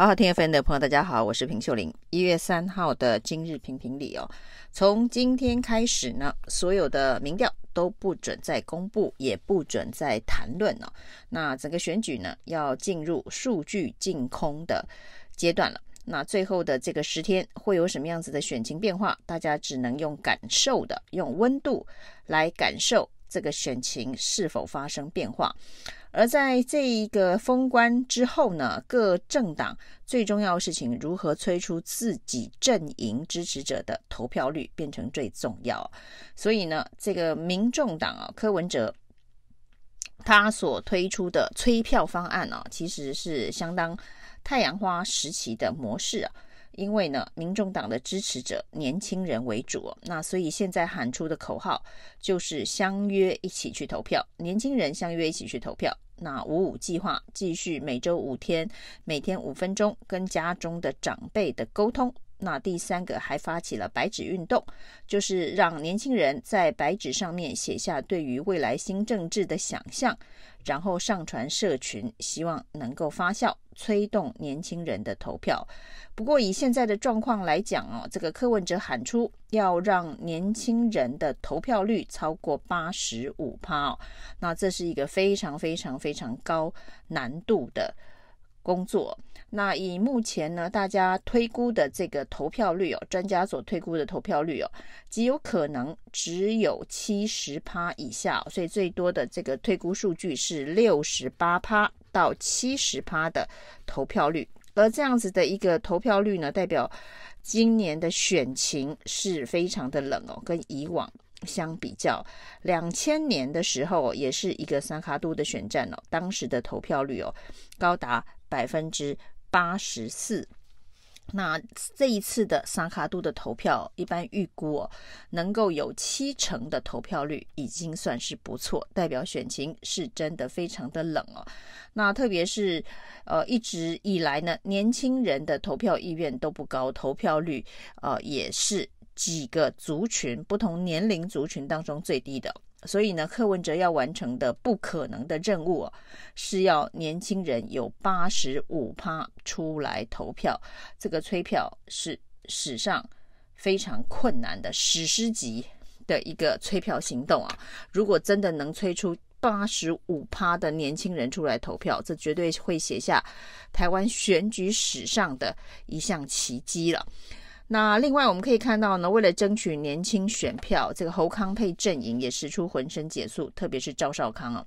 好好听 FM 的朋友，大家好，我是平秀玲。一月三号的今日评评理哦，从今天开始呢，所有的民调都不准再公布，也不准再谈论了。那整个选举呢，要进入数据净空的阶段了。那最后的这个十天会有什么样子的选情变化？大家只能用感受的，用温度来感受这个选情是否发生变化。而在这一个封关之后呢，各政党最重要的事情，如何催出自己阵营支持者的投票率，变成最重要。所以呢，这个民众党啊，柯文哲他所推出的催票方案啊，其实是相当太阳花时期的模式啊。因为呢，民众党的支持者年轻人为主，那所以现在喊出的口号就是相约一起去投票，年轻人相约一起去投票。那五五计划继续每周五天，每天五分钟跟家中的长辈的沟通。那第三个还发起了白纸运动，就是让年轻人在白纸上面写下对于未来新政治的想象，然后上传社群，希望能够发酵，催动年轻人的投票。不过以现在的状况来讲哦，这个柯文哲喊出要让年轻人的投票率超过八十五趴哦，那这是一个非常非常非常高难度的工作。那以目前呢，大家推估的这个投票率哦，专家所推估的投票率哦，极有可能只有七十趴以下，所以最多的这个推估数据是六十八趴到七十趴的投票率。而这样子的一个投票率呢，代表今年的选情是非常的冷哦，跟以往相比较，两千年的时候也是一个三卡都的选战哦，当时的投票率哦高达百分之。八十四，那这一次的三脚督的投票，一般预估哦，能够有七成的投票率，已经算是不错，代表选情是真的非常的冷哦。那特别是呃，一直以来呢，年轻人的投票意愿都不高，投票率呃也是几个族群不同年龄族群当中最低的。所以呢，柯文哲要完成的不可能的任务，是要年轻人有八十五趴出来投票。这个催票是史上非常困难的史诗级的一个催票行动啊！如果真的能催出八十五趴的年轻人出来投票，这绝对会写下台湾选举史上的一项奇迹了。那另外我们可以看到呢，为了争取年轻选票，这个侯康配阵营也使出浑身解数，特别是赵少康啊，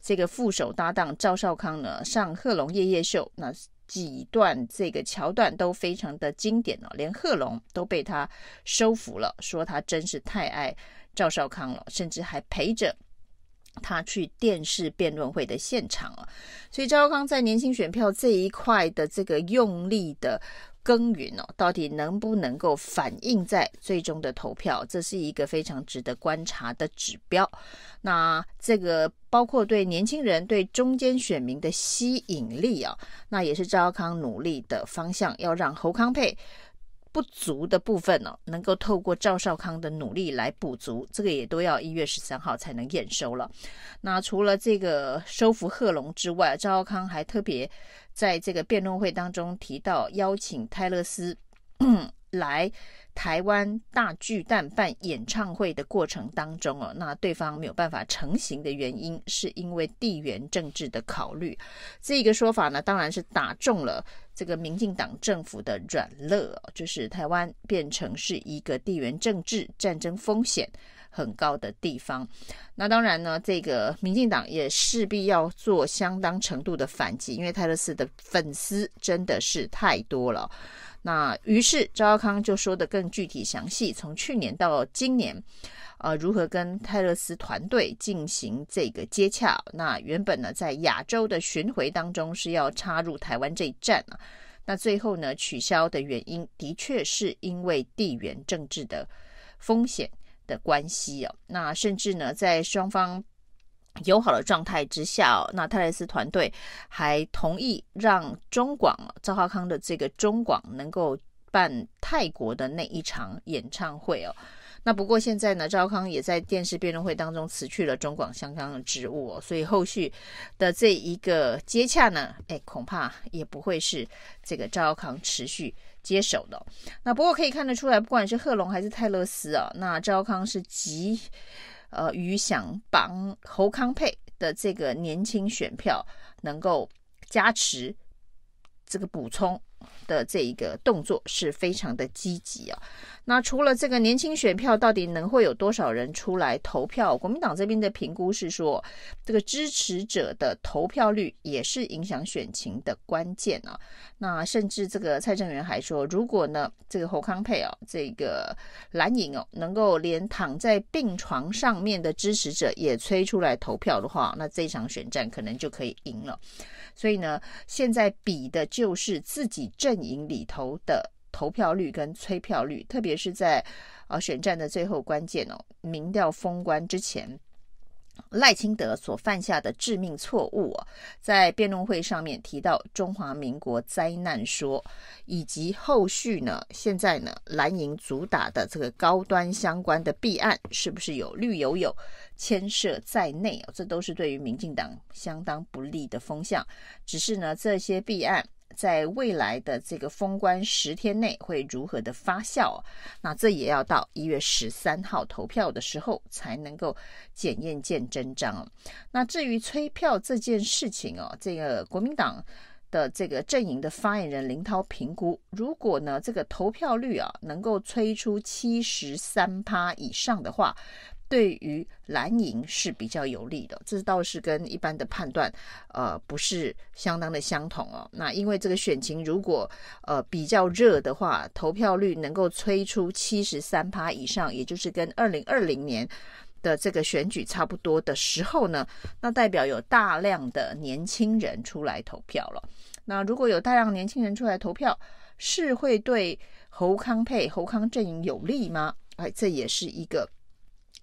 这个副手搭档赵少康呢上贺龙夜夜秀，那几段这个桥段都非常的经典哦，连贺龙都被他收服了，说他真是太爱赵少康了，甚至还陪着他去电视辩论会的现场啊，所以赵少康在年轻选票这一块的这个用力的。耕耘哦，到底能不能够反映在最终的投票？这是一个非常值得观察的指标。那这个包括对年轻人、对中间选民的吸引力啊，那也是赵康努力的方向，要让侯康配不足的部分呢，能够透过赵少康的努力来补足。这个也都要一月十三号才能验收了。那除了这个收服贺龙之外，赵少康还特别。在这个辩论会当中提到邀请泰勒斯 来台湾大巨蛋办演唱会的过程当中哦，那对方没有办法成行的原因是因为地缘政治的考虑。这个说法呢，当然是打中了这个民进党政府的软肋，就是台湾变成是一个地缘政治战争风险很高的地方，那当然呢，这个民进党也势必要做相当程度的反击，因为泰勒斯的粉丝真的是太多了。那于是赵少康就说的更具体详细，从去年到今年，呃，如何跟泰勒斯团队进行这个接洽。那原本呢，在亚洲的巡回当中是要插入台湾这一站啊，那最后呢，取消的原因的确是因为地缘政治的风险。的关系哦，那甚至呢，在双方友好的状态之下哦，那泰勒斯团队还同意让中广赵浩康的这个中广能够办泰国的那一场演唱会哦。那不过现在呢，赵康也在电视辩论会当中辞去了中广香港的职务哦，所以后续的这一个接洽呢，哎，恐怕也不会是这个赵康持续接手的。那不过可以看得出来，不管是贺龙还是泰勒斯啊，那赵康是急呃于想帮侯康配的这个年轻选票能够加持这个补充。的这一个动作是非常的积极啊。那除了这个年轻选票，到底能会有多少人出来投票？国民党这边的评估是说，这个支持者的投票率也是影响选情的关键啊。那甚至这个蔡正元还说，如果呢这个侯康配啊，这个蓝营哦，能够连躺在病床上面的支持者也催出来投票的话，那这场选战可能就可以赢了。所以呢，现在比的就是自己正阵营里头的投票率跟催票率，特别是在呃选战的最后关键哦，民调封关之前。赖清德所犯下的致命错误啊，在辩论会上面提到中华民国灾难说，以及后续呢，现在呢蓝营主打的这个高端相关的弊案，是不是有绿油油牵涉在内啊？这都是对于民进党相当不利的风向。只是呢，这些弊案。在未来的这个封关十天内会如何的发酵？那这也要到一月十三号投票的时候才能够检验见真章。那至于催票这件事情哦，这个国民党的这个阵营的发言人林涛评估，如果呢这个投票率啊能够催出七十三趴以上的话。对于蓝营是比较有利的，这倒是跟一般的判断，呃，不是相当的相同哦。那因为这个选情如果呃比较热的话，投票率能够催出七十三趴以上，也就是跟二零二零年的这个选举差不多的时候呢，那代表有大量的年轻人出来投票了。那如果有大量年轻人出来投票，是会对侯康配侯康阵营有利吗？哎，这也是一个。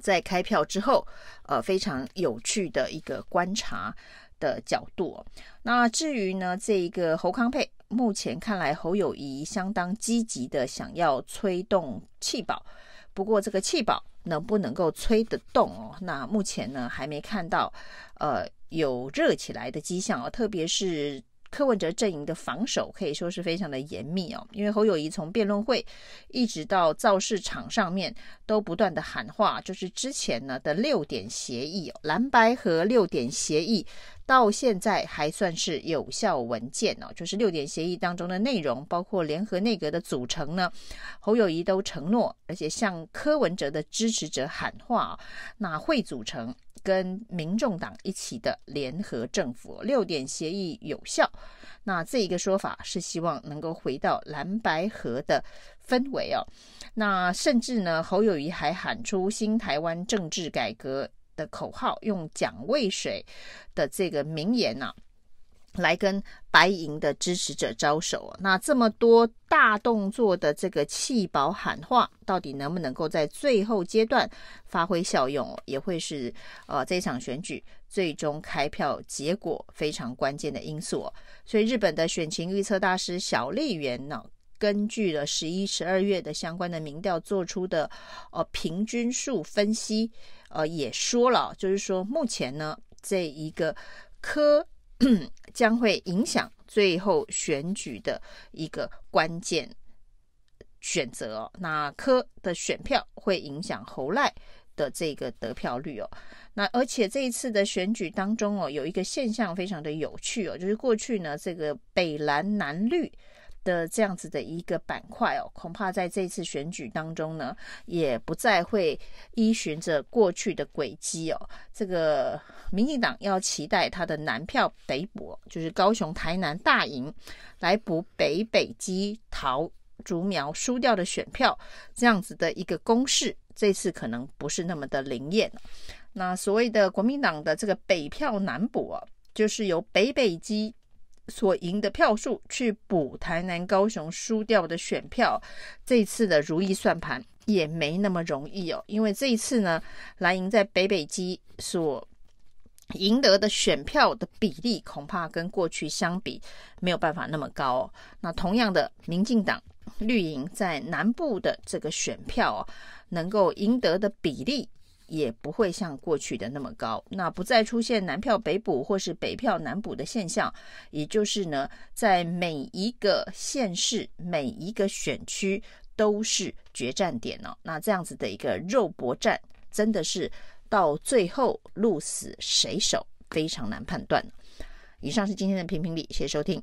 在开票之后，呃，非常有趣的一个观察的角度。那至于呢，这一个侯康配，目前看来侯友宜相当积极的想要催动弃保，不过这个弃保能不能够催得动哦？那目前呢，还没看到呃有热起来的迹象哦，特别是。柯文哲阵营的防守可以说是非常的严密哦，因为侯友谊从辩论会一直到造势场上面都不断的喊话，就是之前呢的六点协议，蓝白和六点协议到现在还算是有效文件哦，就是六点协议当中的内容，包括联合内阁的组成呢，侯友谊都承诺，而且向柯文哲的支持者喊话，那会组成。跟民众党一起的联合政府，六点协议有效。那这一个说法是希望能够回到蓝白河的氛围哦。那甚至呢，侯友谊还喊出新台湾政治改革的口号，用蒋渭水的这个名言呐、来跟白银的支持者招手，那这么多大动作的这个弃保喊话，到底能不能够在最后阶段发挥效用，也会是呃这场选举最终开票结果非常关键的因素。所以日本的选情预测大师小笠原呢，根据了十一、十二月的相关的民调做出的呃平均数分析，呃也说了，就是说目前呢这一个柯。将会影响最后选举的一个关键选择哦。那科的选票会影响侯赖的这个得票率哦。那而且这一次的选举当中哦，有一个现象非常的有趣哦，就是过去呢这个北蓝南绿。的这样子的一个板块哦，恐怕在这次选举当中呢，也不再会依循着过去的轨迹哦。这个民进党要期待他的南票北补，就是高雄、台南大赢，来补北北基桃竹苗输掉的选票，这样子的一个攻势，这次可能不是那么的灵验。那所谓的国民党的这个北票南补啊，就是由北北基。所赢的票数去补台南、高雄输掉的选票，这一次的如意算盘也没那么容易哦。因为这一次呢，蓝营在北北基所赢得的选票的比例，恐怕跟过去相比没有办法那么高哦。那同样的，民进党绿营在南部的这个选票哦，能够赢得的比例也不会像过去的那么高。那不再出现南票北补或是北票南补的现象，也就是呢，在每一个县市、每一个选区都是决战点哦。那这样子的一个肉搏战，真的是到最后鹿死谁手，非常难判断。以上是今天的评评理，谢谢收听。